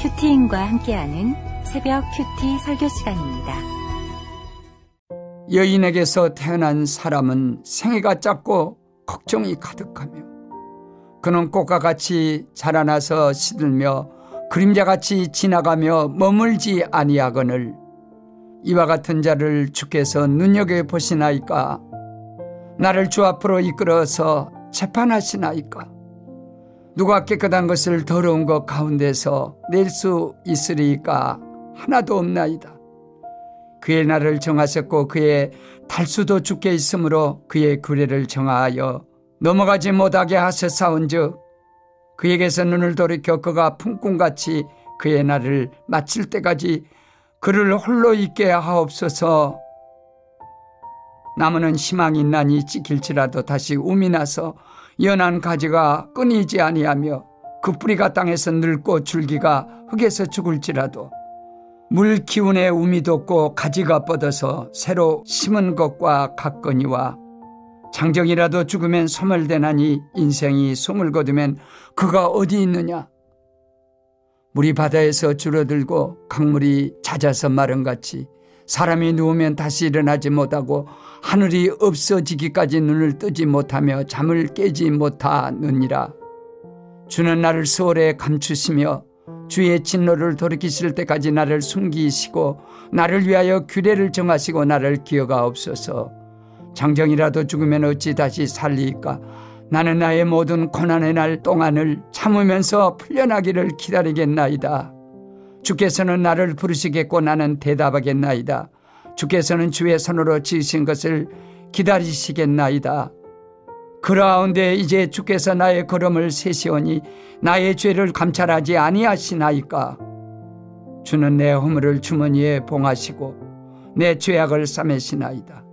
큐티인과 함께하는 새벽 큐티 설교 시간입니다. 여인에게서 태어난 사람은 생애가 짧고 걱정이 가득하며 그는 꽃과 같이 자라나서 시들며 그림자같이 지나가며 머물지 아니하거늘 이와 같은 자를 주께서 눈여겨 보시나이까 나를 주 앞으로 이끌어서 재판하시나이까 누가 깨끗한 것을 더러운 것 가운데서 낼 수 있으리까? 하나도 없나이다. 그의 날을 정하셨고 그의 달수도 죽게 있으므로 그의 규례를 정하여 넘어가지 못하게 하셨사온즉 그에게서 눈을 돌이켜 그가 품꿈같이 그의 날을 마칠 때까지 그를 홀로 있게 하옵소서. 나무는 희망이 있나니 찍힐지라도 다시 um이 나서 연한 가지가 끊이지 아니하며 그 뿌리가 땅에서 늙고 줄기가 흙에서 죽을지라도 물 기운에 um이 돋고 가지가 뻗어서 새로 심은 것과 같거니와 장정이라도 죽으면 소멸되나니 인생이 숨을 거두면 그가 어디 있느냐? 물이 바다에서 줄어들고 강물이 잦아서 마른 같이 사람이 누우면 다시 일어나지 못하고 하늘이 없어지기까지 눈을 뜨지 못하며 잠을 깨지 못하느니라. 주는 나를 수월에 감추시며 주의 진노를 돌이키실 때까지 나를 숨기시고 나를 위하여 규례를 정하시고 나를 기어가옵소서. 장정이라도 죽으면 어찌 다시 살리까? 나는 나의 모든 고난의 날 동안을 참으면서 풀려나기를 기다리겠나이다 주께서는 나를 부르시겠고 나는 대답하겠나이다. 주께서는 주의 손으로 지으신 것을 기다리시겠나이다. 그라운데 이제 주께서 나의 걸음을 세시오니 나의 죄를 감찰하지 아니하시나이까? 주는 내 허물을 주머니에 봉하시고 내 죄악을 싸매시나이다.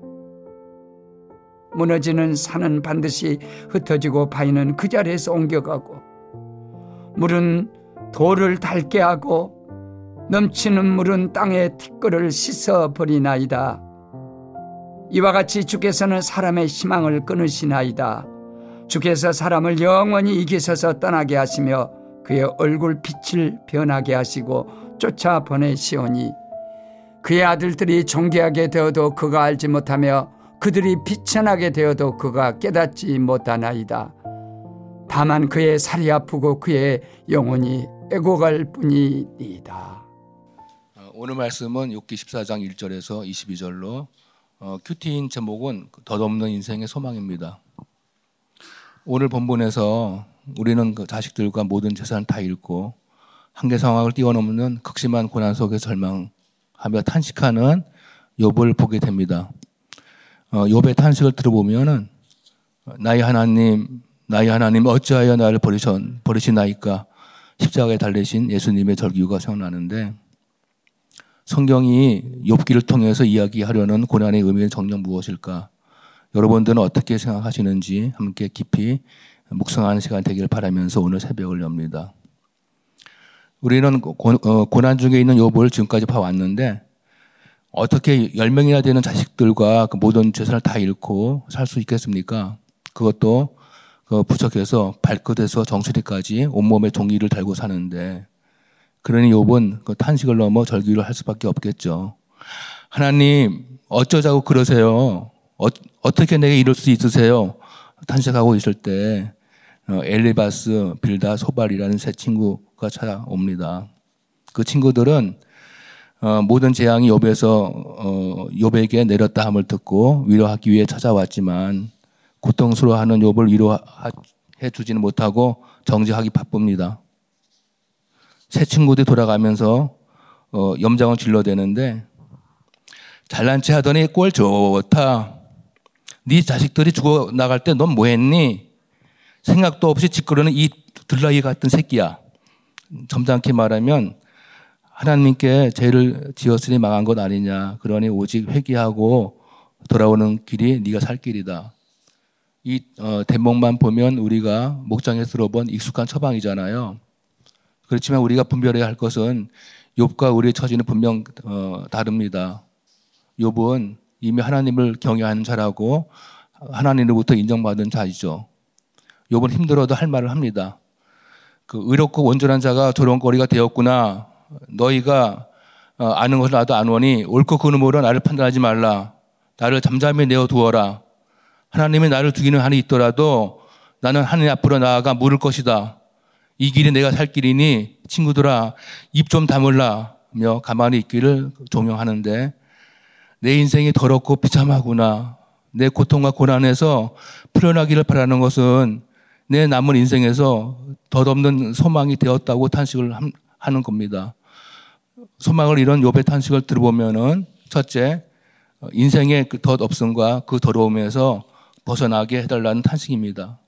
무너지는 산은 반드시 흩어지고 바위는 그 자리에서 옮겨가고 물은 돌을 닳게 하고 넘치는 물은 땅의 티끌을 씻어버리나이다. 이와 같이 주께서는 사람의 희망을 끊으시나이다. 주께서 사람을 영원히 이기셔서 떠나게 하시며 그의 얼굴 빛을 변하게 하시고 쫓아 보내시오니 그의 아들들이 존귀하게 되어도 그가 알지 못하며 그들이 비천하게 되어도 그가 깨닫지 못하나이다. 다만 그의 살이 아프고 그의 영혼이 애고갈 뿐이니이다. 어, 오늘 말씀은 욥기 14장 1절에서 22절로 어, 큐티인 제목은 덧없는 인생의 소망입니다. 오늘 본문에서 우리는 그 자식들과 모든 재산을 다 잃고 한계 상황을 뛰어넘는 극심한 고난 속에 절망하며 탄식하는 욥을 보게 됩니다. 어, 욥의 탄식을 들어보면은 나의 하나님, 나의 하나님 어찌하여 나를 버리셨, 버리시나이까 십자가에 달리신 예수님의 절기가 생각나는데 성경이 욥기를 통해서 이야기하려는 고난의 의미는 정녕 무엇일까? 여러분들은 어떻게 생각하시는지 함께 깊이 묵상하는 시간 되기를 바라면서 오늘 새벽을 엽니다. 우리는 어, 고난 중에 있는 욥을 지금까지 봐왔는데 어떻게 10명이나 되는 자식들과 그 모든 재산을 다 잃고 살 수 있겠습니까? 그것도 그 부척해서 발끝에서 정수리까지 온몸에 종이를 달고 사는데 그러니 욥은 그 탄식을 넘어 절규를 할 수밖에 없겠죠. 하나님 어쩌자고 그러세요? 어, 떻게 내게 이럴 수 있으세요? 탄식하고 있을 때 어, 엘리바스, 빌다, 소발이라는 세 친구가 찾아옵니다. 그 친구들은 어, 모든 재앙이 욥에서 어, 욥에게 내렸다 함을 듣고 위로하기 위해 찾아왔지만 고통스러워하는 욥을 위로해 주지는 못하고 정지하기 바쁩니다. 새 친구들이 돌아가면서 어, 염장을 질러대는데 잘난 체 하더니 꼴 좋다. 네 자식들이 죽어 나갈 때 넌 뭐했니? 생각도 없이 짓거리는 이 들라이 같은 새끼야. 점잖게 말하면 하나님께 죄를 지었으니 망한 것 아니냐. 그러니 오직 회개하고 돌아오는 길이 네가 살 길이다. 이 어, 대목만 보면 우리가 목장에서 들어본 익숙한 처방이잖아요. 그렇지만 우리가 분별해야 할 것은 욥과 우리의 처지는 분명 어, 다릅니다. 욥은 이미 하나님을 경외하는 자라고 하나님으로부터 인정받은 자이죠. 욥은 힘들어도 할 말을 합니다. 그 의롭고 온전한 자가 조롱거리가 되었구나. 너희가 어, 아는 것을 나도 아노니 옳고 그름으로 나를 판단하지 말라. 나를 잠잠히 내어 두어라. 하나님이 나를 두기는 한이 있더라도 나는 하나님 앞으로 나아가 물을 것이다. 이 길이 내가 살 길이니 친구들아 입 좀 다물라 며 가만히 있기를 종용하는데 내 인생이 더럽고 비참하구나. 내 고통과 고난에서 풀어나기를 바라는 것은 내 남은 인생에서 덧없는 소망이 되었다고 탄식을 하는 겁니다. 소망을 이런 요배 탄식을 들어보면은 첫째 인생의 그 덧없음과 그 더러움에서 벗어나게 해달라는 탄식입니다.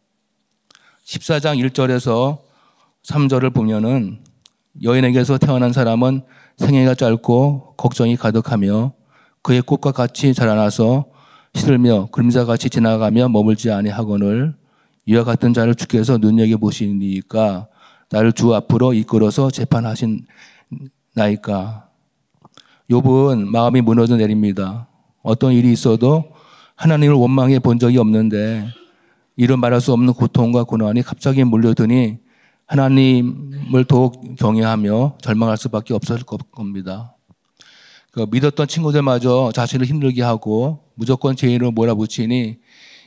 14장 1절에서 3절을 보면은 여인에게서 태어난 사람은 생애가 짧고 걱정이 가득하며 그의 꽃과 같이 자라나서 시들며 그림자같이 지나가며 머물지 아니하거늘 이와 같은 자를 주께서 눈여겨 보시니까 나를 주 앞으로 이끌어서 재판하신 나이까. 욥은 마음이 무너져 내립니다. 어떤 일이 있어도 하나님을 원망해 본 적이 없는데 이런 말할 수 없는 고통과 고난이 갑자기 몰려드니 하나님을 더욱 경외하며 절망할 수밖에 없을 겁니다. 그 믿었던 친구들마저 자신을 힘들게 하고 무조건 죄인으로 몰아붙이니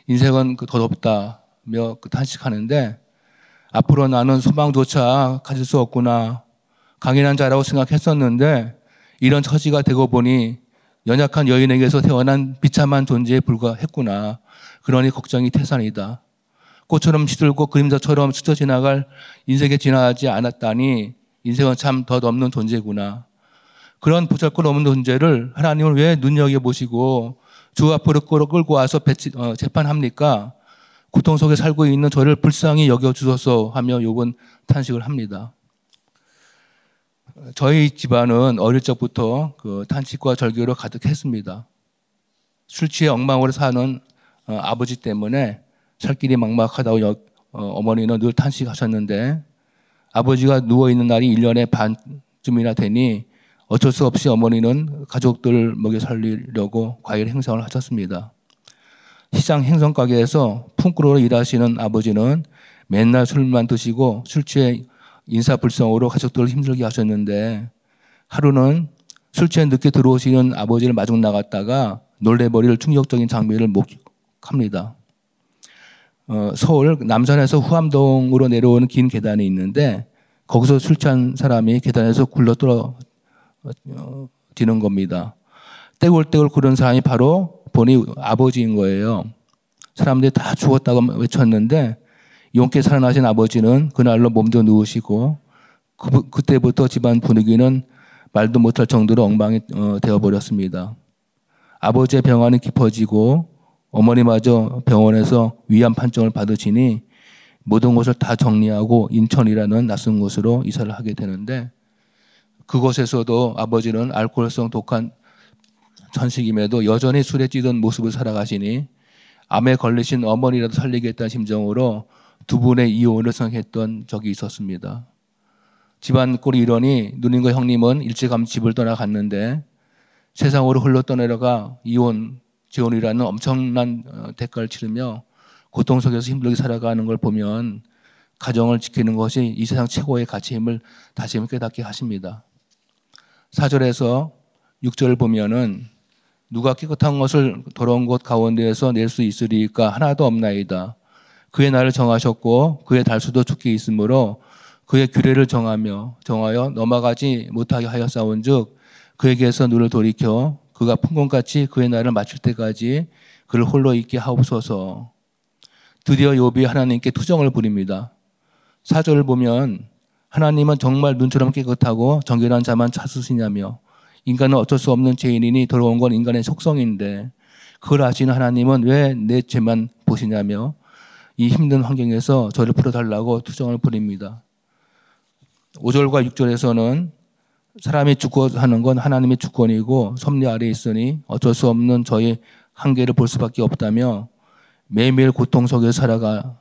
인생은 그 더럽다며 그 탄식하는데 앞으로 나는 소망조차 가질 수 없구나. 강인한 자라고 생각했었는데 이런 처지가 되고 보니 연약한 여인에게서 태어난 비참한 존재에 불과했구나. 그러니 걱정이 태산이다. 꽃처럼 시들고 그림자처럼 스쳐 지나갈 인생에 지나지 않았다니 인생은 참 덧없는 존재구나. 그런 보잘것 없는 존재를 하나님을 왜 눈여겨보시고 주 앞으로 끌고 와서 어, 재판합니까? 고통 속에 살고 있는 저를 불쌍히 여겨주소서 하며 욕은 탄식을 합니다. 저희 집안은 어릴 적부터 그 탄식과 절규로 가득했습니다. 술 취해 엉망으로 사는 어, 아버지 때문에 살 길이 막막하다고 어, 어머니는 늘 탄식하셨는데 아버지가 누워있는 날이 1년에 반쯤이나 되니 어쩔 수 없이 어머니는 가족들 먹여 살리려고 과일 행성을 하셨습니다. 시장 행성 가게에서 품꾸러로 일하시는 아버지는 맨날 술만 드시고 술 취해 인사불성으로 가족들을 힘들게 하셨는데 하루는 술 취해 늦게 들어오시는 아버지를 마중 나갔다가 놀래버릴 충격적인 장면을 목합니다. 어, 서울 남산에서 후암동으로 내려오는 긴 계단이 있는데 거기서 술 취한 사람이 계단에서 굴러 떨어 어, 지는 겁니다. 떼굴떼굴 그런 사람이 바로 보니 아버지인 거예요. 사람들이 다 죽었다고 외쳤는데 용케 살아나신 아버지는 그날로 몸도 누우시고 그, 그때부터 집안 분위기는 말도 못할 정도로 엉망이 어, 되어버렸습니다. 아버지의 병환이 깊어지고 어머니마저 병원에서 위암 판정을 받으시니 모든 것을 다 정리하고 인천이라는 낯선 곳으로 이사를 하게 되는데 그곳에서도 아버지는 알코올성 독한 전식임에도 여전히 술에 찌든 모습을 살아가시니 암에 걸리신 어머니라도 살리겠다는 심정으로 두 분의 이혼을 선했던 적이 있었습니다. 집안 꼴이 이러니 누님과 형님은 일찌감 집을 떠나갔는데 세상으로 흘러 떠내려가 이혼, 재혼이라는 엄청난 어, 대가를 치르며 고통 속에서 힘들게 살아가는 걸 보면 가정을 지키는 것이 이 세상 최고의 가치임을 다시 한번 깨닫게 하십니다. 4절에서 6절을 보면은 누가 깨끗한 것을 더러운 곳 가운데에서 낼 수 있으리까 하나도 없나이다. 그의 날을 정하셨고 그의 달수도 죽게 있으므로 그의 규례를 정하며 정하여 넘어가지 못하게 하였사온즉 그에게서 눈을 돌이켜 그가 풍건같이 그의 날을 마칠 때까지 그를 홀로 있게 하옵소서. 드디어 욥이 하나님께 투정을 부립니다. 사절을 보면 하나님은 정말 눈처럼 깨끗하고 정결한 자만 찾으시냐며 인간은 어쩔 수 없는 죄인이니 더러운 건 인간의 속성인데 그걸 아시는 하나님은 왜 내 죄만 보시냐며 이 힘든 환경에서 저를 풀어달라고 투정을 부립니다. 5절과 6절에서는 사람이 죽고 하는 건 하나님의 주권이고 섭리 아래 있으니 어쩔 수 없는 저의 한계를 볼 수밖에 없다며 매일매일 고통 속에 살아가는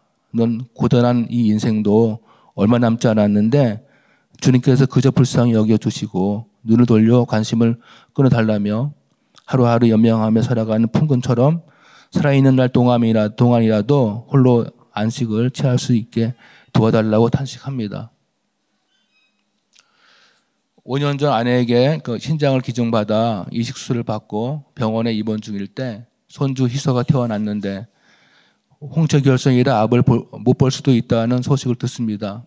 고단한 이 인생도 얼마 남지 않았는데 주님께서 그저 불쌍히 여겨주시고 눈을 돌려 관심을 끊어달라며 하루하루 연명하며 살아가는 풍근처럼 살아있는 날 동안이라, 동안이라도 홀로 안식을 취할 수 있게 도와달라고 탄식합니다. 5년 전 아내에게 그 신장을 기증받아 이식수술을 받고 병원에 입원 중일 때 손주 희서가 태어났는데 홍채결성이라 압을 못 볼 수도 있다는 소식을 듣습니다.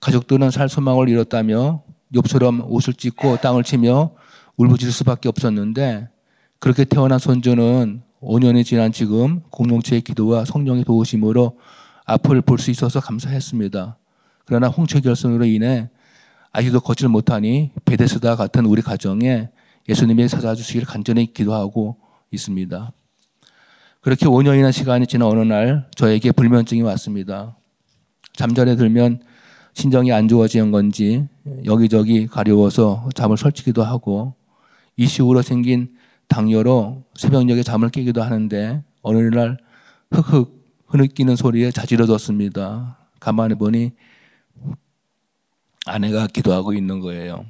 가족들은 살 소망을 잃었다며 욥처럼 옷을 찢고 땅을 치며 울부짖을 수밖에 없었는데 그렇게 태어난 손주는 5년이 지난 지금 공동체의 기도와 성령의 도우심으로 앞을 볼 수 있어서 감사했습니다. 그러나 홍채결성으로 인해 아직도 걷질 못하니 베데스다 같은 우리 가정에 예수님이 찾아주시기를 간절히 기도하고 있습니다. 그렇게 5년이나 시간이 지난 어느 날 저에게 불면증이 왔습니다. 잠자리에 들면 신정이 안 좋아지는 건지 여기저기 가려워서 잠을 설치기도 하고 이식으로 생긴 당뇨로 새벽녘에 잠을 깨기도 하는데 어느 날 흑흑 흐느끼는 소리에 자지러졌습니다. 가만히 보니 아내가 기도하고 있는 거예요.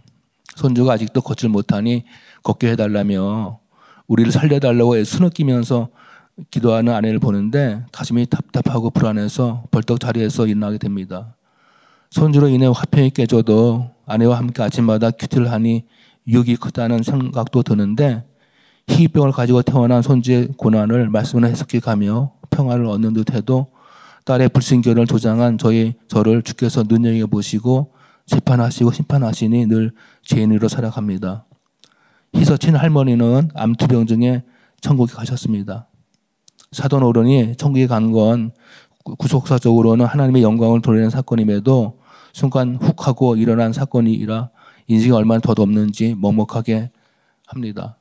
손주가 아직도 걷질 못하니 걷게 해달라며 우리를 살려달라고 애쓰느끼면서 기도하는 아내를 보는데 가슴이 답답하고 불안해서 벌떡 자리에서 일어나게 됩니다. 손주로 인해 화평이 깨져도 아내와 함께 아침마다 큐티를 하니 유익이 크다는 생각도 드는데 희귀병을 가지고 태어난 손주의 고난을 말씀을 해석해 가며 평화를 얻는 듯해도 딸의 불신결을 조장한 저희 저를 주께서 눈여겨 보시고 재판하시고 심판하시니 늘 죄인으로 살아갑니다. 희서친 할머니는 암투병 중에 천국에 가셨습니다. 사돈 어른이 천국에 간 건 구속사적으로는 하나님의 영광을 돌리는 사건임에도 순간 훅 하고 일어난 사건이라 인식이 얼마나 더없는지 먹먹하게 합니다.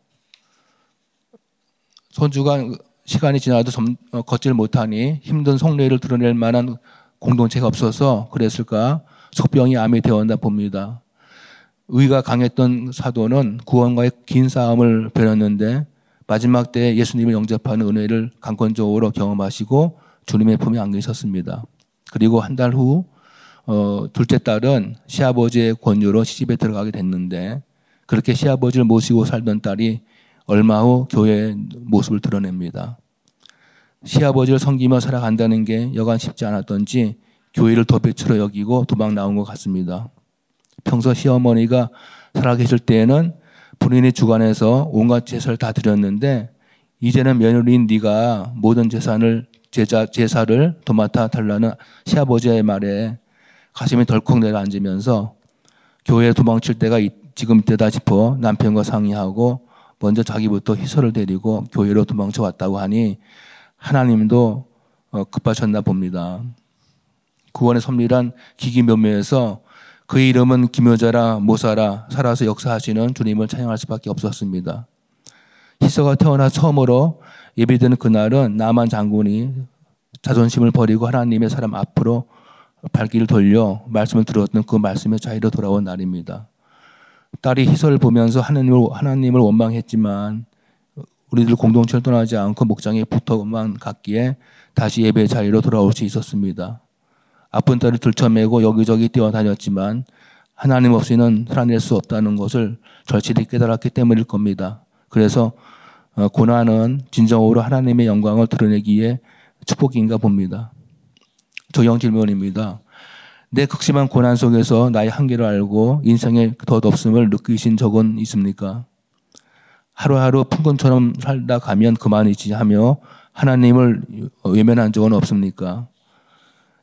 손주가 시간이 지나도 어, 걷질 못하니 힘든 속내를 드러낼 만한 공동체가 없어서 그랬을까 속병이 암이 되었나 봅니다. 의가 강했던 사도는 구원과의 긴 싸움을 벌였는데 마지막 때 예수님을 영접하는 은혜를 강권적으로 경험하시고 주님의 품에 안겨 있었습니다. 그리고 한 달 후, 어, 둘째 딸은 시아버지의 권유로 시집에 들어가게 됐는데 그렇게 시아버지를 모시고 살던 딸이 얼마 후 교회의 모습을 드러냅니다. 시아버지를 섬기며 살아간다는 게 여간 쉽지 않았던지 교회를 도배치로 여기고 도망 나온 것 같습니다. 평소 시어머니가 살아계실 때에는 본인의 주관에서 온갖 제사를 다 드렸는데 이제는 며느리인 네가 모든 재산을 제자 제사를 도맡아 달라는 시아버지의 말에 가슴이 덜컥 내려앉으면서 교회에 도망칠 때가 지금 때다 싶어 남편과 상의하고 먼저 자기부터 희설을 데리고 교회로 도망쳐 왔다고 하니 하나님도 어, 급하셨나 봅니다. 구원의 섭리란 기기묘묘해서 그의 이름은 기묘자라 모사라 살아서 역사하시는 주님을 찬양할 수밖에 없었습니다. 히서가 태어나 처음으로 예비되는 그날은 나만 장군이 자존심을 버리고 하나님의 사람 앞으로 발길을 돌려 말씀을 들었던 그 말씀의 자리로 돌아온 날입니다. 딸이 희설을 보면서 하나님을, 하나님을 원망했지만 우리들 공동체를 떠나지 않고 목장에 붙어만 갔기에 다시 예배 자리로 돌아올 수 있었습니다. 아픈 딸을 들쳐매고 여기저기 뛰어다녔지만 하나님 없이는 살아낼 수 없다는 것을 절실히 깨달았기 때문일 겁니다. 그래서 어, 고난은 진정으로 하나님의 영광을 드러내기에 축복인가 봅니다. 조영 질문입니다. 내 극심한 고난 속에서 나의 한계를 알고 인생의 덧없음을 느끼신 적은 있습니까? 하루하루 풍금처럼 살다 가면 그만이지 하며 하나님을 외면한 적은 없습니까?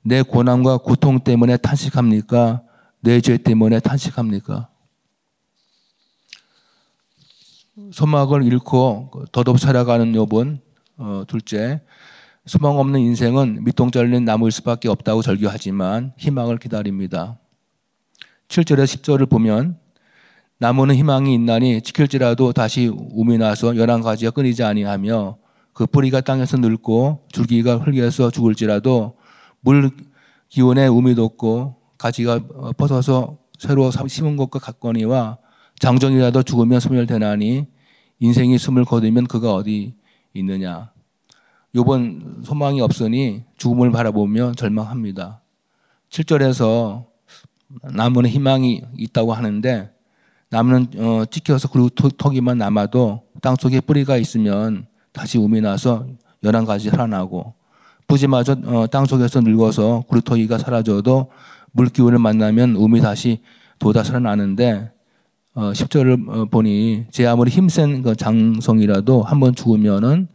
내 고난과 고통 때문에 탄식합니까? 내 죄 때문에 탄식합니까? 소망을 잃고 더덥 살아가는 욥은 어, 둘째 소망 없는 인생은 밑동 잘린 나무일 수밖에 없다고 절규하지만 희망을 기다립니다. 7절에 10절을 보면 나무는 희망이 있나니 지킬지라도 다시 우미 나서 열한 가지가 끊이지 아니하며 그 뿌리가 땅에서 늙고 줄기가 흙에서 죽을지라도 물 기온에 우미 돋고 가지가 벗어서 새로 심은 것과 같거니와 장정이라도 죽으면 소멸되나니 인생이 숨을 거두면 그가 어디 있느냐. 요번 소망이 없으니 죽음을 바라보며 절망합니다. 7절에서 나무는 희망이 있다고 하는데 나무는 어, 찍혀서 그리고 턱이만 남아도 땅 속에 뿌리가 있으면 다시 우미 나서 열한 가지 살아나고 뿌지마저 어, 땅 속에서 늙어서 구루터기가 사라져도 물기운을 만나면 음이 다시 돋아 살아나는데 어, 10절을 어, 보니 제 아무리 힘센 그 장성이라도 한번 죽으면은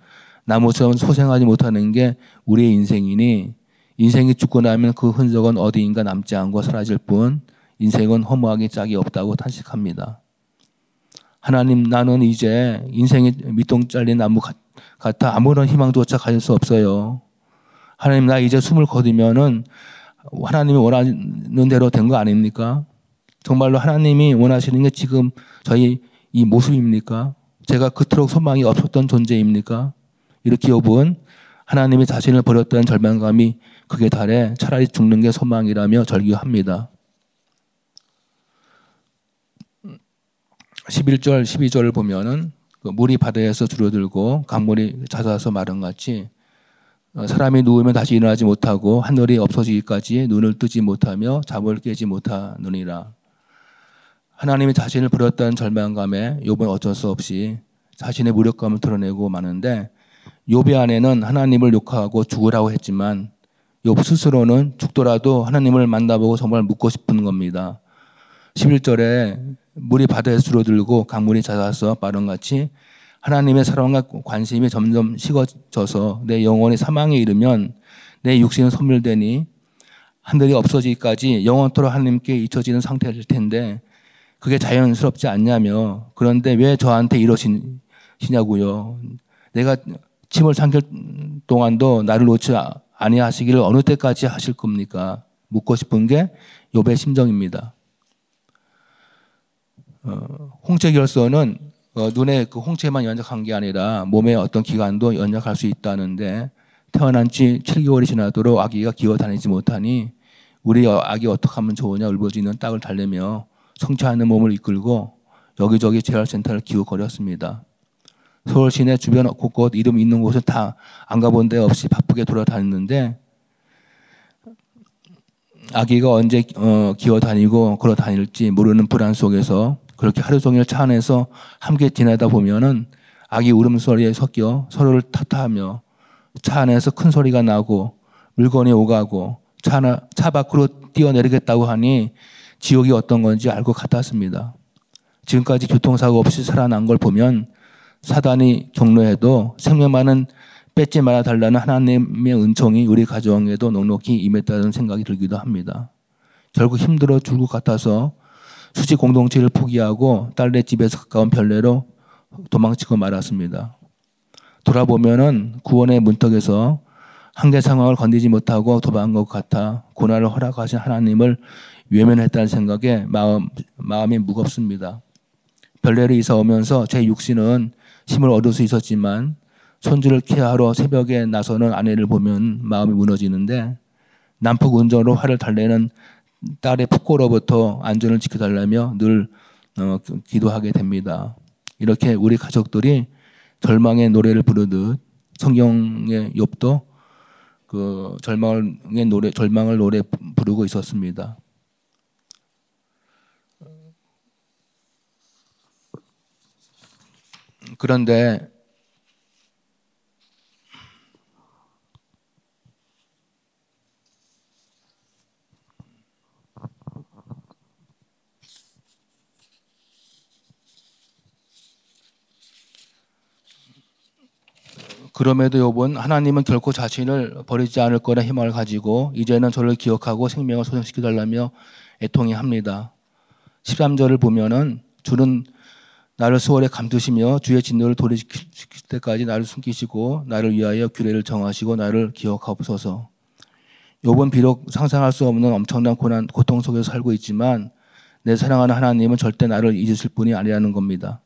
나무처럼 소생하지 못하는 게 우리의 인생이니 인생이 죽고 나면 그 흔적은 어디인가 남지 않고 사라질 뿐 인생은 허무하기 짝이 없다고 탄식합니다. 하나님 나는 이제 인생이 밑동 잘린 나무 같아 아무런 희망조차 가질 수 없어요. 하나님 나 이제 숨을 거두면은 하나님이 원하는 대로 된 거 아닙니까? 정말로 하나님이 원하시는 게 지금 저희 이 모습입니까? 제가 그토록 소망이 없었던 존재입니까? 이렇게 여분 하나님이 자신을 버렸다는 절망감이 그게 달해 차라리 죽는 게 소망이라며 절규합니다. 11절, 12절을 보면은 그 물이 바다에서 줄어들고 강물이 잦아서 마른 같이 어, 사람이 누우면 다시 일어나지 못하고 하늘이 없어지기까지 눈을 뜨지 못하며 잠을 깨지 못하느니라. 하나님이 자신을 버렸다는 절망감에 욥은 어쩔 수 없이 자신의 무력감을 드러내고 마는데 욥의 아내는 하나님을 욕하고 죽으라고 했지만 욥 스스로는 죽더라도 하나님을 만나보고 정말 묻고 싶은 겁니다. 11절에 물이 바다에 줄어들고 강물이 잦아서 빠른같이 하나님의 사랑과 관심이 점점 식어져서 내 영혼이 사망에 이르면 내 육신은 소멸되니 하늘이 없어지기까지 영원토록 하나님께 잊혀지는 상태일 텐데 그게 자연스럽지 않냐며 그런데 왜 저한테 이러시냐고요. 내가 침을 삼킬 동안도 나를 놓지 아니하시기를 어느 때까지 하실 겁니까? 묻고 싶은 게 욥의 심정입니다. 어, 홍채결손은 어, 눈에 그 홍채만 연약한 게 아니라 몸의 어떤 기관도 연약할 수 있다는데 태어난 지 7개월이 지나도록 아기가 기어 다니지 못하니 우리 아기 어떻게 하면 좋으냐 울부짖는 딱을 달래며 성취하는 몸을 이끌고 여기저기 재활센터를 기웃거렸습니다. 서울 시내 주변 곳곳 이름 있는 곳은 다 안 가본 데 없이 바쁘게 돌아다녔는데 아기가 언제 어, 기어 다니고 걸어 다닐지 모르는 불안 속에서 그렇게 하루 종일 차 안에서 함께 지내다 보면은 아기 울음소리에 섞여 서로를 탓하며 차 안에서 큰 소리가 나고 물건이 오가고 차, 차 밖으로 뛰어내리겠다고 하니 지옥이 어떤 건지 알것 같았습니다. 지금까지 교통사고 없이 살아난 걸 보면 사단이 경로해도 생명만은 뺏지 말아 달라는 하나님의 은총이 우리 가정에도 넉넉히 임했다는 생각이 들기도 합니다. 결국 힘들어 죽을 것 같아서 수직 공동체를 포기하고 딸네 집에서 가까운 별내로 도망치고 말았습니다. 돌아보면은 구원의 문턱에서 한계 상황을 건드지 못하고 도망한 것 같아 고난을 허락하신 하나님을 외면했다는 생각에 마음, 마음이 무겁습니다. 별내로 이사 오면서 제 육신은 힘을 얻을 수 있었지만 손주를 케어하러 새벽에 나서는 아내를 보면 마음이 무너지는데 난폭 운전으로 화를 달래는 딸의 폭고로부터 안전을 지켜달라며 늘 어, 기도하게 됩니다. 이렇게 우리 가족들이 절망의 노래를 부르듯 성경의 욥도 그 절망의 노래 절망을 노래 부르고 있었습니다. 그런데 그럼에도 욥은 하나님은 결코 자신을 버리지 않을 거라 희망을 가지고 이제는 저를 기억하고 생명을 소생시켜 달라며 애통해 합니다. 13절을 보면은 주는 나를 수월에 감두시며 주의 진노를 도리시킬 때까지 나를 숨기시고 나를 위하여 규례를 정하시고 나를 기억하옵소서. 욥은 비록 상상할 수 없는 엄청난 고난 고통 속에서 살고 있지만 내 사랑하는 하나님은 절대 나를 잊으실 분이 아니라는 겁니다.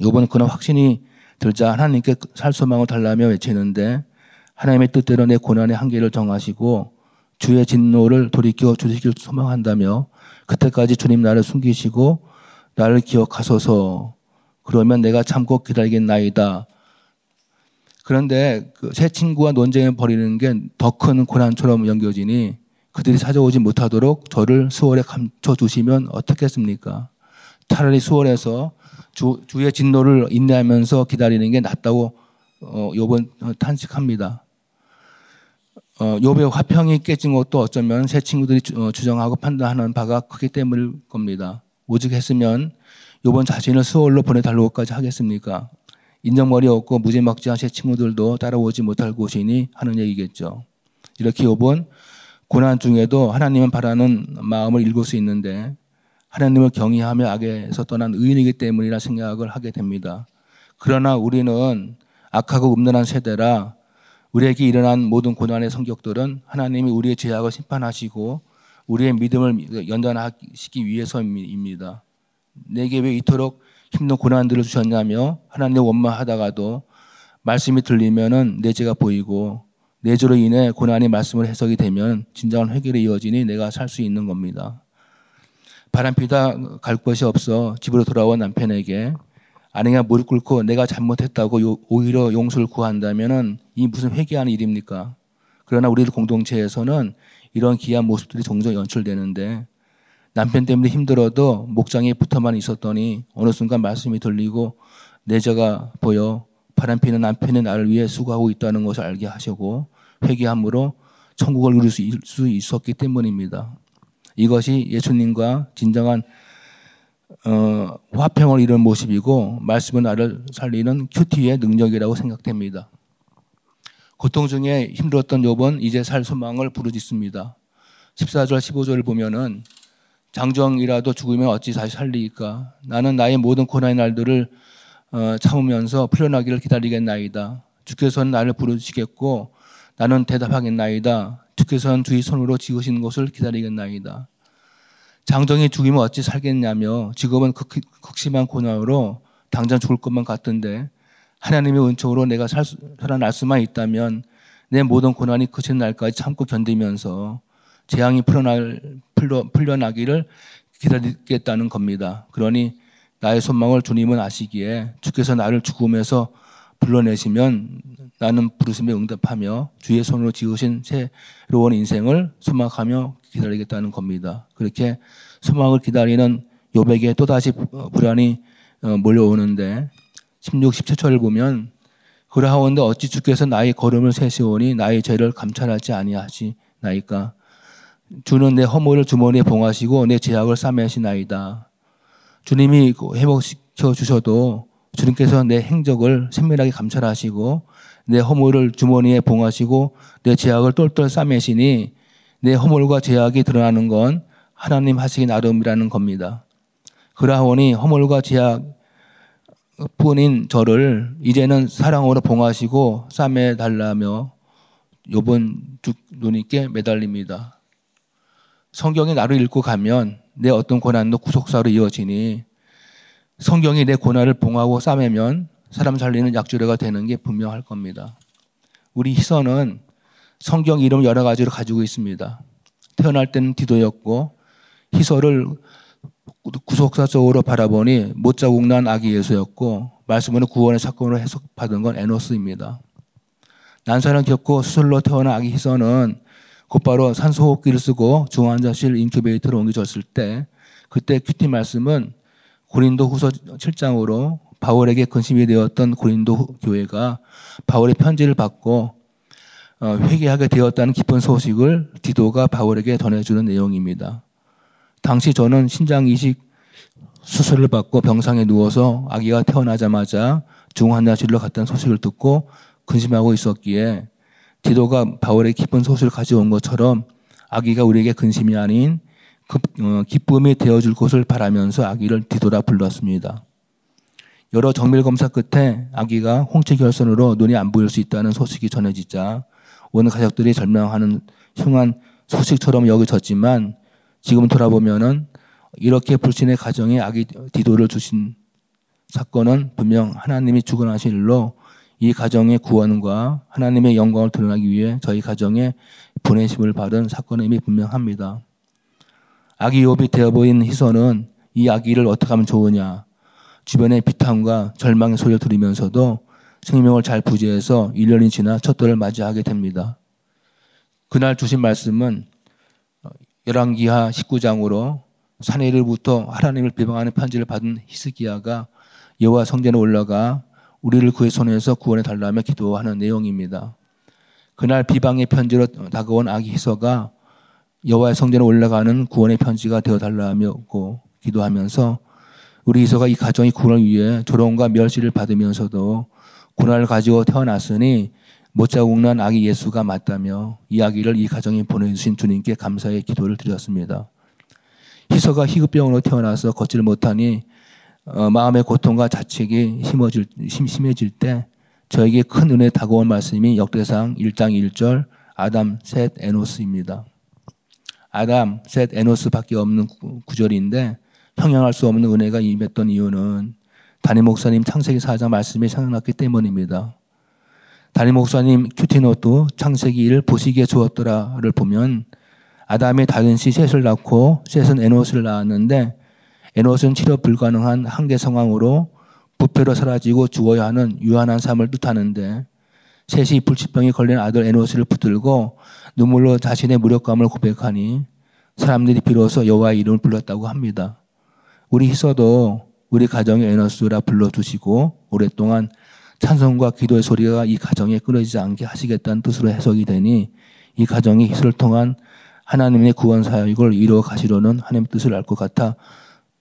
욥은 그런 확신이 들자 하나님께 살 소망을 달라며 외치는데 하나님의 뜻대로 내 고난의 한계를 정하시고 주의 진노를 돌이켜 주시길 소망한다며 그때까지 주님 나를 숨기시고 나를 기억하소서 그러면 내가 참고 기다리겠나이다. 그런데 그 새 친구와 논쟁을 벌이는 게 더 큰 고난처럼 연겨지니 그들이 찾아오지 못하도록 저를 수월에 감춰 주시면 어떻겠습니까? 차라리 수월해서 주, 주의 진노를 인내하면서 기다리는 게 낫다고 어, 욥은 탄식합니다. 어, 욥의 화평이 깨진 것도 어쩌면 새 친구들이 주, 어, 주장하고 판단하는 바가 크기 때문일 겁니다. 오직 했으면 요번 자신을 수월로 보내달라고까지 하겠습니까? 인정머리 없고 무지막지한 제 친구들도 따라오지 못할 곳이니 하는 얘기겠죠. 이렇게 요번 고난 중에도 하나님은 바라는 마음을 읽을 수 있는데 하나님을 경외하며 악에서 떠난 의인이기 때문이라 생각을 하게 됩니다. 그러나 우리는 악하고 음란한 세대라 우리에게 일어난 모든 고난의 성격들은 하나님이 우리의 죄악을 심판하시고 우리의 믿음을 연단하시기 위해서입니다. 내게 왜 이토록 힘든 고난들을 주셨냐며 하나님 원망하다가도 말씀이 들리면은 내 죄가 보이고 내 죄로 인해 고난이 말씀을 해석이 되면 진정한 회개로 이어지니 내가 살 수 있는 겁니다. 바람피다 갈 곳이 없어 집으로 돌아온 남편에게 아내가 무릎 꿇고 내가 잘못했다고 오히려 용서를 구한다면은 이 무슨 회개하는 일입니까? 그러나 우리 공동체에서는 이런 귀한 모습들이 종종 연출되는데 남편 때문에 힘들어도 목장에 붙어만 있었더니 어느 순간 말씀이 들리고 내자가 보여 바람피는 남편이 나를 위해 수고하고 있다는 것을 알게 하시고 회개함으로 천국을 누릴 수 있었기 때문입니다. 이것이 예수님과 진정한 어, 화평을 이룬 모습이고 말씀은 나를 살리는 큐티의 능력이라고 생각됩니다. 고통 중에 힘들었던 욥은 이제 살 소망을 부르짖습니다. 14절 15절을 보면은 장정이라도 죽으면 어찌 다시 살리까 나는 나의 모든 고난의 날들을 어, 참으면서 풀려나기를 기다리겠나이다. 주께서는 나를 부르시겠고 나는 대답하겠나이다. 주께서는 주의 손으로 지으신 것을 기다리겠나이다. 장정이 죽이면 어찌 살겠냐며 직업은 극, 극심한 고난으로 당장 죽을 것만 같던데 하나님의 은총으로 내가 살 수, 살아날 수만 있다면 내 모든 고난이 그친 날까지 참고 견디면서 재앙이 풀어날, 풀려, 풀려나기를 기다리겠다는 겁니다. 그러니 나의 소망을 주님은 아시기에 주께서 나를 죽음에서 불러내시면 나는 부르심에 응답하며 주의 손으로 지으신 새로운 인생을 소망하며 기다리겠다는 겁니다. 그렇게 소망을 기다리는 요백에 또다시 불안이 어, 몰려오는데 16, 17절을 보면 그러하온데 어찌 주께서 나의 걸음을 세시오니 나의 죄를 감찰하지 아니하시나이까 주는 내 허물을 주머니에 봉하시고 내 죄악을 싸매시나이다. 주님이 회복시켜 주셔도 주님께서 내 행적을 세밀하게 감찰하시고 내 허물을 주머니에 봉하시고 내 죄악을 똘똘 싸매시니 내 허물과 죄악이 드러나는 건 하나님 하시기 나름이라는 겁니다. 그러하오니 허물과 죄악 뿐인 저를 이제는 사랑으로 봉하시고 싸매 달라며 요번 주님께 매달립니다. 성경이 나를 읽고 가면 내 어떤 고난도 구속사로 이어지니 성경이 내 고난을 봉하고 싸매면 사람 살리는 약주례가 되는 게 분명할 겁니다. 우리 희선은 성경 이름 여러 가지로 가지고 있습니다. 태어날 때는 디도였고 희서를 구속사적으로 바라보니 못자국 난 아기 예수였고 말씀으로 구원의 사건으로 해석받은 건 에노스입니다. 난산을 겪고 수술로 태어난 아기 희서는 곧바로 산소호흡기를 쓰고 중환자실 인큐베이터로 옮겨졌을 때 그때 QT 말씀은 고린도 후서 7장으로 바울에게 근심이 되었던 고린도 교회가 바울의 편지를 받고 어, 회개하게 되었다는 기쁜 소식을 디도가 바울에게 전해주는 내용입니다. 당시 저는 신장 이식 수술을 받고 병상에 누워서 아기가 태어나자마자 중환자실로 갔다는 소식을 듣고 근심하고 있었기에 디도가 바울의 기쁜 소식을 가져온 것처럼 아기가 우리에게 근심이 아닌 어, 기쁨이 되어줄 것을 바라면서 아기를 디도라 불렀습니다. 여러 정밀 검사 끝에 아기가 홍채 결손으로 눈이 안 보일 수 있다는 소식이 전해지자 온 가족들이 절망하는 흉한 소식처럼 여겨졌지만 지금 돌아보면은 이렇게 불신의 가정에 아기 디도를 주신 사건은 분명 하나님이 주관하신 일로 이 가정의 구원과 하나님의 영광을 드러나기 위해 저희 가정에 보내심을 받은 사건임이 분명합니다. 아기 욥이 되어 보인 희선은 이 아기를 어떻게 하면 좋으냐. 주변의 비탄과 절망의 소리를 들으면서도 생명을 잘 부지해서 1년이 지나 첫 돌을 맞이하게 됩니다. 그날 주신 말씀은 열왕기하 19장으로 사내일부터 하나님을 비방하는 편지를 받은 히스기야가 여호와 성전에 올라가 우리를 그의 손에서 구원해 달라며 기도하는 내용입니다. 그날 비방의 편지로 다가온 아기 히서가 여호와의 성전에 올라가는 구원의 편지가 되어 달라며 기도하면서 우리 이서가 이 가정의 구원을 위해 조롱과 멸시를 받으면서도 고난을 가지고 태어났으니 못자국난 아기 예수가 맞다며 이야기를 이 가정에 보내주신 주님께 감사의 기도를 드렸습니다. 희서가 희극병으로 태어나서 걷지를 못하니 어, 마음의 고통과 자책이 심어질, 심, 심해질 때 저에게 큰 은혜 다가온 말씀이 역대상 1장 1절 아담, 셋, 에노스입니다. 아담, 셋, 에노스밖에 없는 구절인데 형용할 수 없는 은혜가 임했던 이유는 담임 목사님 창세기 4장 말씀이 생각났기 때문입니다. 담임 목사님 QT노트 창세기 1 보시기에 좋았더라를 보면 아담이 다른 씨 셋을 낳고 셋은 에노스를 낳았는데 에노스는 치료 불가능한 한계 상황으로 부패로 사라지고 죽어야 하는 유한한 삶을 뜻하는데 셋이 불치병이 걸린 아들 에노스를 붙들고 눈물로 자신의 무력감을 고백하니 사람들이 비로소 여호와의 이름을 불렀다고 합니다. 우리 희서도 우리 가정의 에너스라 불러주시고 오랫동안 찬송과 기도의 소리가 이 가정에 끊어지지 않게 하시겠다는 뜻으로 해석이 되니 이 가정이 희서를 통한 하나님의 구원 사역을 이루어 가시려는 하나님의 뜻을 알 것 같아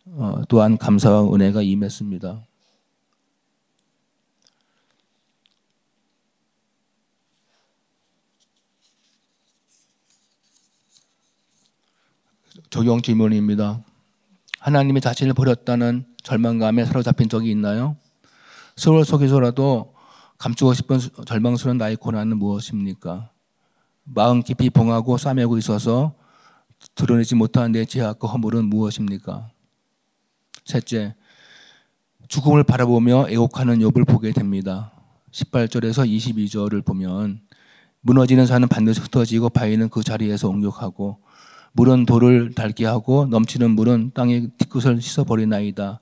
어, 또한 감사와 은혜가 임했습니다. 적용 질문입니다. 하나님이 자신을 버렸다는 절망감에 사로잡힌 적이 있나요? 서울 속에서라도 감추고 싶은 절망스러운 나의 고난은 무엇입니까? 마음 깊이 봉하고 싸매고 있어서 드러내지 못한 내 죄악과 허물은 무엇입니까? 셋째, 죽음을 바라보며 애곡하는 욥을 보게 됩니다. 18절에서 22절을 보면 무너지는 산은 반드시 흩어지고 바위는 그 자리에서 옹욕하고 물은 돌을 닳게 하고 넘치는 물은 땅의 뒤끝을 씻어버리나이다.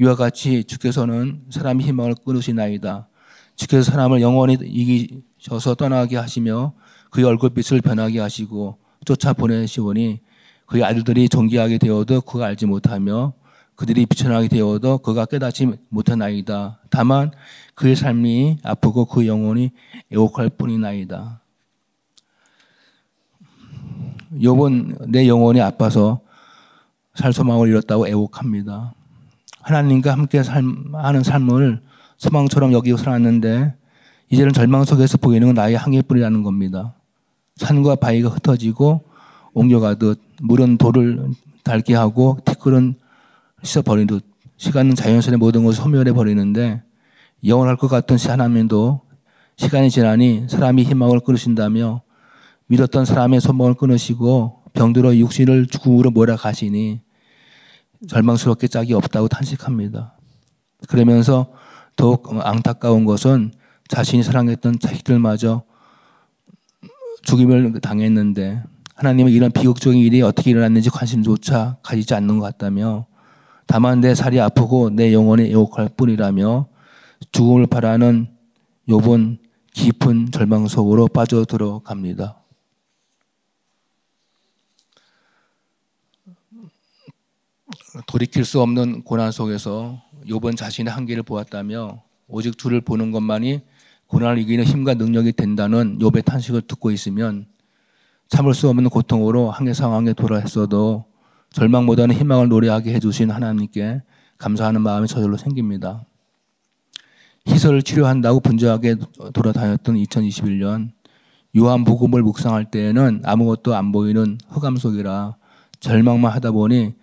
이와 같이 주께서는 사람의 희망을 끊으시나이다. 주께서 사람을 영원히 이기셔서 떠나게 하시며 그의 얼굴빛을 변하게 하시고 쫓아 보내시오니 그의 아들들이 존귀하게 되어도 그가 알지 못하며 그들이 비천하게 되어도 그가 깨닫지 못하나이다. 다만 그의 삶이 아프고 그 영혼이 애곡할 뿐이나이다. 욥은 내 영혼이 아파서 살 소망을 잃었다고 애곡합니다. 하나님과 함께 삶, 하는 삶을 소망처럼 여기고 살았는데 이제는 절망 속에서 보이는 건 나의 항해뿐이라는 겁니다. 산과 바위가 흩어지고 옮겨가듯 물은 돌을 닳게 하고 티끌은 씻어버리듯 시간은 자연스레 모든 것을 소멸해 버리는데 영원할 것 같은 하나님도 시간이 지나니 사람이 희망을 끊으신다며 믿었던 사람의 소망을 끊으시고 병들어 육신을 죽음으로 몰아가시니 절망스럽게 짝이 없다고 탄식합니다. 그러면서 더욱 안타까운 것은 자신이 사랑했던 자식들마저 죽임을 당했는데 하나님은 이런 비극적인 일이 어떻게 일어났는지 관심조차 가지지 않는 것 같다며 다만 내 살이 아프고 내 영혼이 애곡할 뿐이라며 죽음을 바라는 욥은 깊은 절망 속으로 빠져들어 갑니다. 돌이킬 수 없는 고난 속에서 욥은 자신의 한계를 보았다며 오직 주를 보는 것만이 고난을 이기는 힘과 능력이 된다는 욥의 탄식을 듣고 있으면 참을 수 없는 고통으로 한계 상황에 돌아했어도 절망보다는 희망을 노래하게 해주신 하나님께 감사하는 마음이 저절로 생깁니다. 희설을 치료한다고 분주하게 돌아다녔던 2021년 요한복음을 묵상할 때에는 아무것도 안 보이는 흑암 속이라 절망만 하다 보니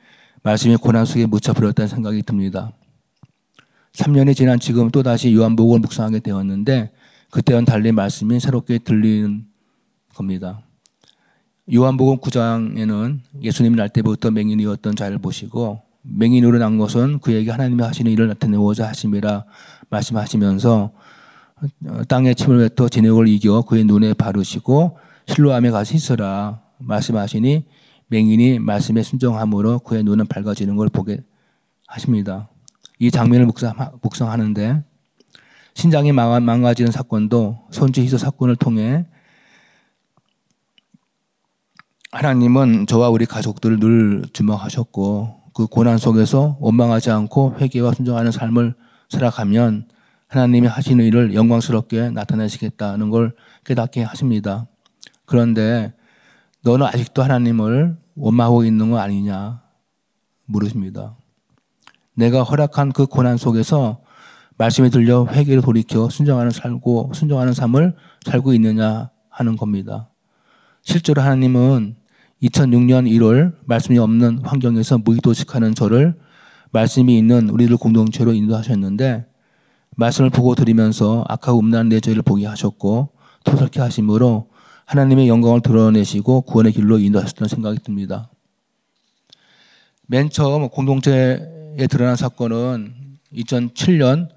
말씀이 고난 속에 묻혀 버렸다는 생각이 듭니다. 3년이 지난 지금 또다시 요한복음을 묵상하게 되었는데 그때와는 달리 말씀이 새롭게 들리는 겁니다. 요한복음 9장에는 예수님이 날 때부터 맹인이었던 자를 보시고 맹인으로 난 것은 그에게 하나님이 하시는 일을 나타내고자 하심이라 말씀하시면서 땅에 침을 뱉어 진흙을 이겨 그의 눈에 바르시고 실로암에 가서 있어라 말씀하시니 맹인이 말씀에 순종함으로 그의 눈은 밝아지는 걸 보게 하십니다. 이 장면을 묵상, 하는데 신장이 망가지는 사건도 손주 희소 사건을 통해 하나님은 저와 우리 가족들을 늘 주목하셨고 그 고난 속에서 원망하지 않고 회개와 순종하는 삶을 살아가면 하나님이 하시는 일을 영광스럽게 나타내시겠다는 걸 깨닫게 하십니다. 그런데 너는 아직도 하나님을 원망하고 있는 거 아니냐 물으십니다. 내가 허락한 그 고난 속에서 말씀이 들려 회개를 돌이켜 순정하는 살고 순정하는 삶을 살고 있느냐 하는 겁니다. 실제로 하나님은 2006년 1월 말씀이 없는 환경에서 무의도식하는 저를 말씀이 있는 우리들 공동체로 인도하셨는데 말씀을 보고 드리면서 악하고 음란한 내 죄를 보게 하셨고 토설케 하심으로 하나님의 영광을 드러내시고 구원의 길로 인도하셨다는 생각이 듭니다. 맨 처음 공동체에 드러난 사건은 2007년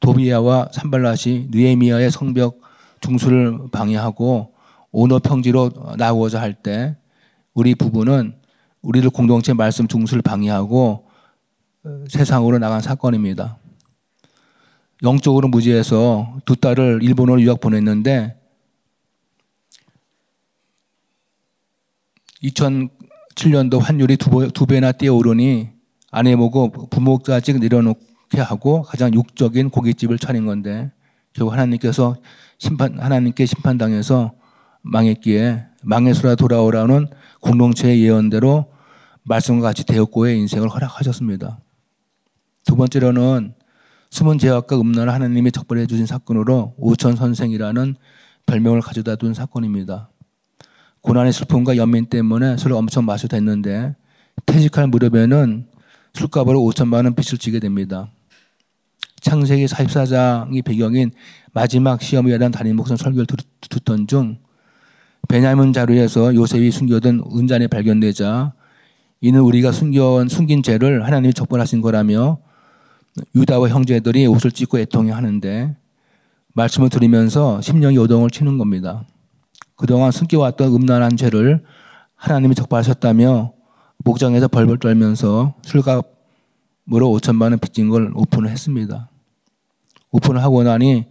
도비야와 산발라시 느에미아의 성벽 중수를 방해하고 오너 평지로 나오고자 할 때 우리 부부는 우리들 공동체 말씀 중수를 방해하고 세상으로 나간 사건입니다. 영적으로 무지해서 두 딸을 일본으로 유학 보냈는데 2007년도 환율이 두, 두 배나 뛰어오르니 아내 보고 부모까지 내려놓게 하고 가장 육적인 고깃집을 차린 건데 결국 하나님께서 심판 하나님께 심판당해서 망했기에 망해서라 돌아오라는 공동체의 예언대로 말씀과 같이 대역고의 인생을 허락하셨습니다. 두 번째로는 숨은 죄악과 음란을 하나님이 적발해 주신 사건으로 오천 선생이라는 별명을 가져다 둔 사건입니다. 고난의 슬픔과 연민 때문에 술을 엄청 마셔도 됐는데 퇴직할 무렵에는 술값으로 5천만 원 빚을 지게 됩니다. 창세기 44장이 배경인 마지막 시험이라는 담임 목사 설교를 듣던 중 베냐민 자루에서 요셉이 숨겨둔 은잔이 발견되자 이는 우리가 숨겨 숨긴 죄를 하나님이 적발하신 거라며 유다와 형제들이 옷을 찢고 애통해 하는데 말씀을 들으면서 심령이 요동을 치는 겁니다. 그동안 숨겨왔던 음란한 죄를 하나님이 적발하셨다며 목장에서 벌벌 떨면서 술값으로 5천만 원 빚진 걸 오픈을 했습니다. 오픈을 하고 나니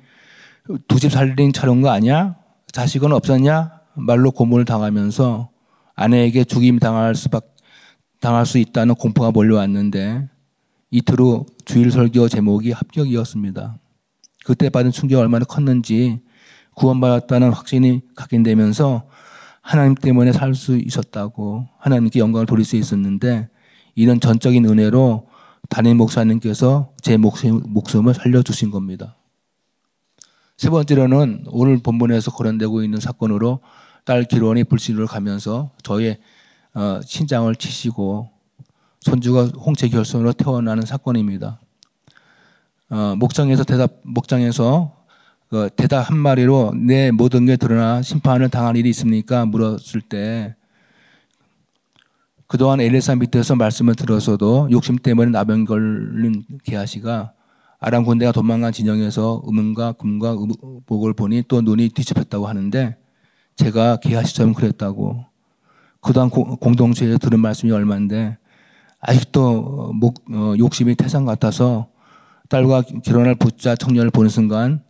두 집 살림 차려온 거 아니야? 자식은 없었냐? 말로 고문을 당하면서 아내에게 죽임 당할 수밖 당할 수 있다는 공포가 몰려왔는데 이틀 후 주일 설교 제목이 합격이었습니다. 그때 받은 충격이 얼마나 컸는지 구원받았다는 확신이 각인되면서 하나님 때문에 살 수 있었다고 하나님께 영광을 돌릴 수 있었는데 이런 전적인 은혜로 담임 목사님께서 제 목숨을 살려주신 겁니다. 세 번째로는 오늘 본문에서 거론되고 있는 사건으로 딸 기론이 불신으로 가면서 저의 어, 신장을 치시고 손주가 홍채 결손으로 태어나는 사건입니다. 어, 목장에서 대답 목장에서 그 대답 한 마리로 내 모든 게 드러나 심판을 당할 일이 있습니까? 물었을 때 그동안 엘리사 밑에서 말씀을 들어서도 욕심 때문에 나병 걸린 게하시가 아람 군대가 도망간 진영에서 음음과 금과 복을 보니 또 눈이 뒤집혔다고 하는데 제가 게하시처럼 그랬다고 그동안 공동체에 들은 말씀이 얼마인데 아직도 목, 어, 욕심이 태산 같아서 딸과 결혼할 부자 청년을 보는 순간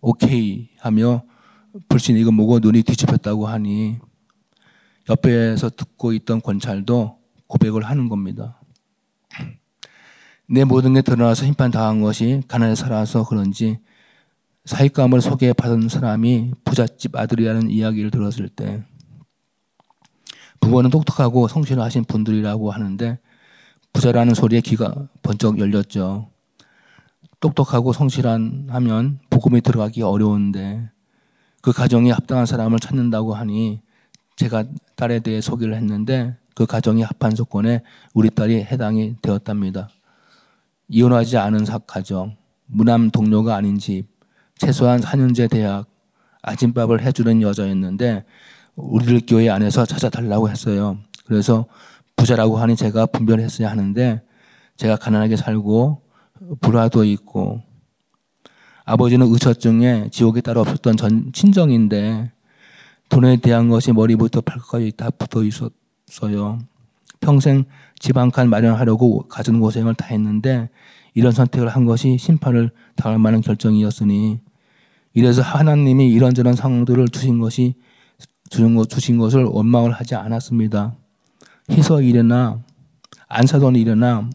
오케이 하며 불신 이거 뭐고 눈이 뒤집혔다고 하니 옆에서 듣고 있던 권찰도 고백을 하는 겁니다. 내 모든 게 드러나서 심판 당한 것이 가난에 살아서 그런지 사익감을 소개받은 사람이 부잣집 아들이라는 이야기를 들었을 때 부모는 똑똑하고 성실하신 분들이라고 하는데 부자라는 소리에 귀가 번쩍 열렸죠. 똑똑하고 성실한 하면 복음이 들어가기 어려운데 그 가정이 합당한 사람을 찾는다고 하니 제가 딸에 대해 소개를 했는데 그 가정이 합한 조건에 우리 딸이 해당이 되었답니다. 이혼하지 않은 가정, 무남 동료가 아닌 집, 최소한 4년제 대학, 아침밥을 해주는 여자였는데 우리들 교회 안에서 찾아달라고 했어요. 그래서 부자라고 하니 제가 분별했어야 하는데 제가 가난하게 살고 불화도 있고 아버지는 의처증에 지옥에 따라 없었던 전 친정인데 돈에 대한 것이 머리부터 발끝까지 다 붙어 있었어요. 평생 집 한 칸 마련하려고 가진 고생을 다 했는데 이런 선택을 한 것이 심판을 당할 만한 결정이었으니 이래서 하나님이 이런저런 상황들을 주신 것이 주신, 것, 주신 것을 원망을 하지 않았습니다. 희서 일이나 안 사던 일이나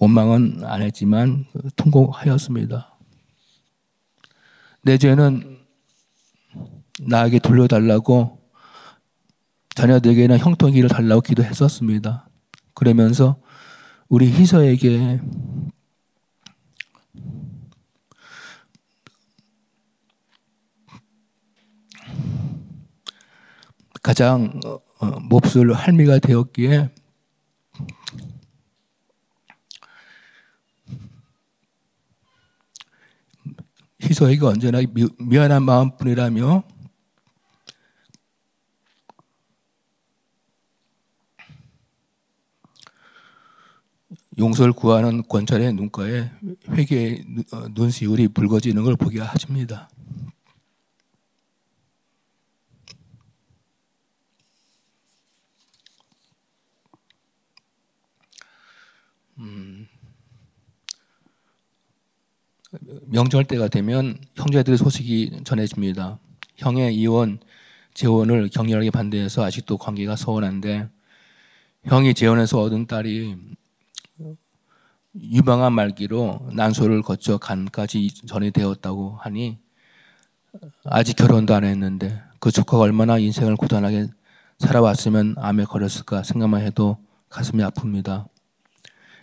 원망은 안 했지만 통곡하였습니다. 내 죄는 나에게 돌려달라고 자녀들에게는 형통기를 달라고 기도했었습니다. 그러면서 우리 희서에게 가장 어, 어, 몹쓸 할미가 되었기에 희소에게 언제나 미, 미안한 마음뿐이라며 용서를 구하는 권찰의 눈가에 회개의 어, 눈시울이 붉어지는 걸 보게 하십니다. 음, 명절 때가 되면 형제들의 소식이 전해집니다. 형의 이혼, 재혼을 격렬하게 반대해서 아직도 관계가 서운한데 형이 재혼해서 얻은 딸이 유방암 말기로 난소를 거쳐 간까지 전이 되었다고 하니 아직 결혼도 안 했는데 그 조카가 얼마나 인생을 고단하게 살아왔으면 암에 걸렸을까 생각만 해도 가슴이 아픕니다.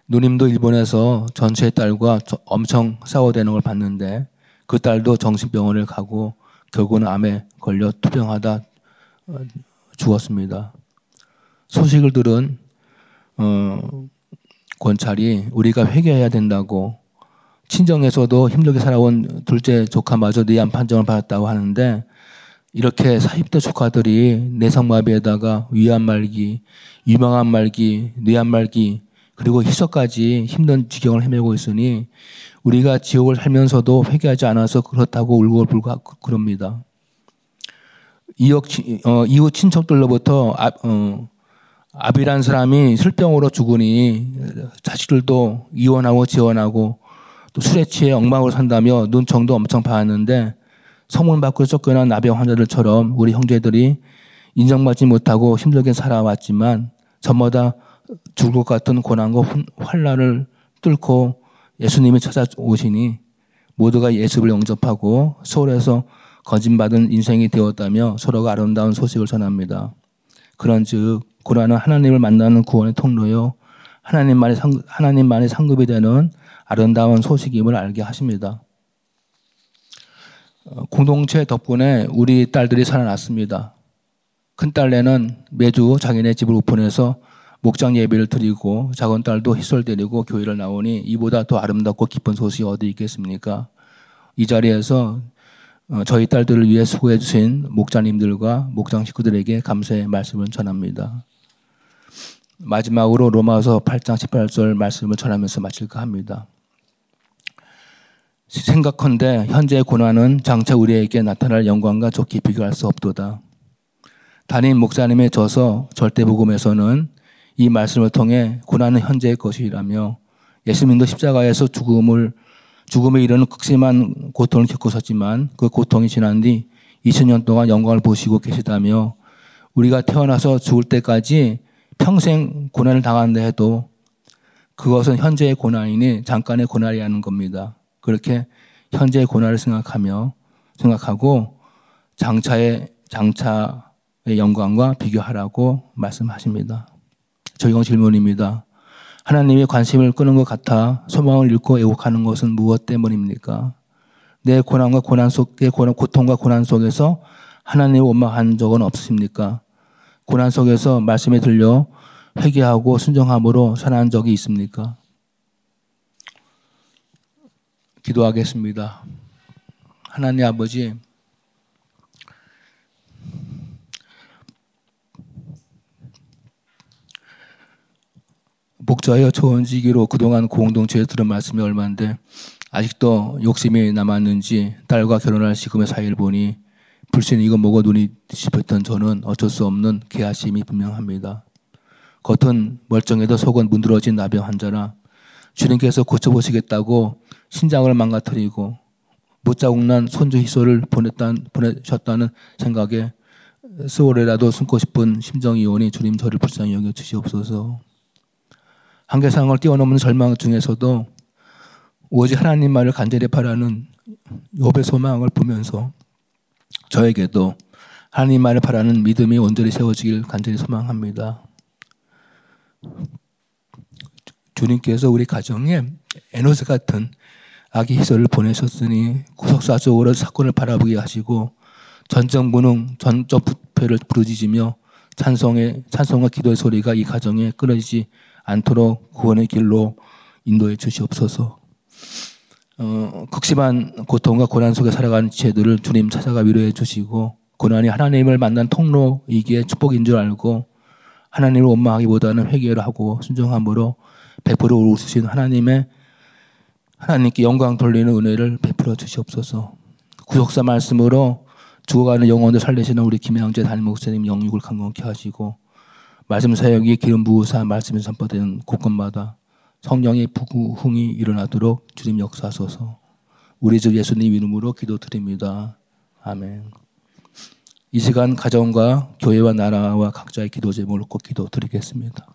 누님도 일본에서 전체 딸과 엄청 싸워대는 걸 봤는데 그 딸도 정신병원을 가고 결국은 암에 걸려 투병하다 어, 죽었습니다. 소식을 들은 어, 권찰이 우리가 회개해야 된다고 친정에서도 힘들게 살아온 둘째 조카마저 뇌암 판정을 받았다고 하는데 이렇게 40대 조카들이 내성마비에다가 위암 말기, 유방암 말기, 뇌암 말기 그리고 희석까지 힘든 지경을 헤매고 있으니 우리가 지옥을 살면서도 회개하지 않아서 그렇다고 울고 불고 그럽니다. 이웃, 어, 이웃 친척들로부터 아, 어, 아비란 사람이 술병으로 죽으니 자식들도 이혼하고 지원하고 또 술에 취해 엉망으로 산다며 눈청도 엄청 봐왔는데 성문 밖으로 쫓겨난 나병 환자들처럼 우리 형제들이 인정받지 못하고 힘들게 살아왔지만 저마다 죽을 것 같은 고난과 환란을 뚫고 예수님이 찾아오시니 모두가 예수를 영접하고 서울에서 거짓받은 인생이 되었다며 서로가 아름다운 소식을 전합니다. 그런즉 고난은 하나님을 만나는 구원의 통로요. 하나님만의, 상, 하나님만의 상급이 되는 아름다운 소식임을 알게 하십니다. 어, 공동체 덕분에 우리 딸들이 살아났습니다. 큰 딸내는 매주 자기네 집을 오픈해서 목장 예배를 드리고 작은 딸도 희설 드리고 교회를 나오니 이보다 더 아름답고 기쁜 소식이 어디 있겠습니까? 이 자리에서 어, 저희 딸들을 위해 수고해 주신 목자님들과 목장 식구들에게 감사의 말씀을 전합니다. 마지막으로 로마서 8장 18절 말씀을 전하면서 마칠까 합니다. 생각컨대 현재의 고난은 장차 우리에게 나타날 영광과 좋게 비교할 수 없도다. 담임 목사님의 저서 절대복음에서는 이 말씀을 통해 고난은 현재의 것이라며 예수님도 십자가에서 죽음을 죽음에 이르는 극심한 고통을 겪으셨지만 그 고통이 지난 뒤 2000년 동안 영광을 보시고 계시다며 우리가 태어나서 죽을 때까지 평생 고난을 당한다 해도 그것은 현재의 고난이니 잠깐의 고난이라는 겁니다. 그렇게 현재의 고난을 생각하며 생각하고 장차의 장차의 영광과 비교하라고 말씀하십니다. 적용 질문입니다. 하나님의 관심을 끄는 것 같아 소망을 잃고 애곡하는 것은 무엇 때문입니까? 내 고난과 고난 속에 고통과 고난 속에서 하나님을 원망한 적은 없으십니까? 고난 속에서 말씀에 들려 회개하고 순종함으로 살아난 적이 있습니까? 기도하겠습니다. 하나님 아버지, 목자여 초원지기로 그동안 공동체에 들은 말씀이 얼마인데 아직도 욕심이 남았는지 딸과 결혼할 시금의 사이를 보니 불신 이거 뭐고 눈이 씹혔던 저는 어쩔 수 없는 개하심이 분명합니다. 겉은 멀쩡해도 속은 문드러진 나병 환자라 주님께서 고쳐보시겠다고 신장을 망가뜨리고 못자국난 손주 희소를 보냈다, 보내셨다는 생각에 스월에라도 숨고 싶은 심정이 오니 주님 저를 불쌍히 여겨 주시옵소서. 한계상을 뛰어넘는 절망 중에서도 오직 하나님 말을 간절히 바라는 욥의 소망을 보면서 저에게도 하나님 말을 바라는 믿음이 온전히 세워지길 간절히 소망합니다. 주님께서 우리 가정에 에노스 같은 아기 희설을 보내셨으니 구속사 쪽으로 사건을 바라보게 하시고 전적 무능, 전적 부패를 부르짖으며 찬송의 찬송과 기도의 소리가 이 가정에 끊어지지 않도록 구원의 길로 인도해 주시옵소서. 어, 극심한 고통과 고난 속에 살아가는 지체들을 주님 찾아가 위로해 주시고 고난이 하나님을 만난 통로이기에 축복인 줄 알고 하나님을 원망하기보다는 회개를 하고 순종함으로 베풀어 오르신 하나님의 하나님께 영광 돌리는 은혜를 베풀어 주시옵소서. 구속사 말씀으로 죽어가는 영혼을 살리시는 우리 김양재 담임 목사님 영육을 강건케 하시고 말씀 사역이 기름 부으사 말씀이 선포되는 곳곳마다 성령의 부흥이 일어나도록 주님 역사하소서. 우리 주 예수님 이름으로 기도드립니다. 아멘. 이 시간 가정과 교회와 나라와 각자의 기도 제목을 꼭 기도드리겠습니다.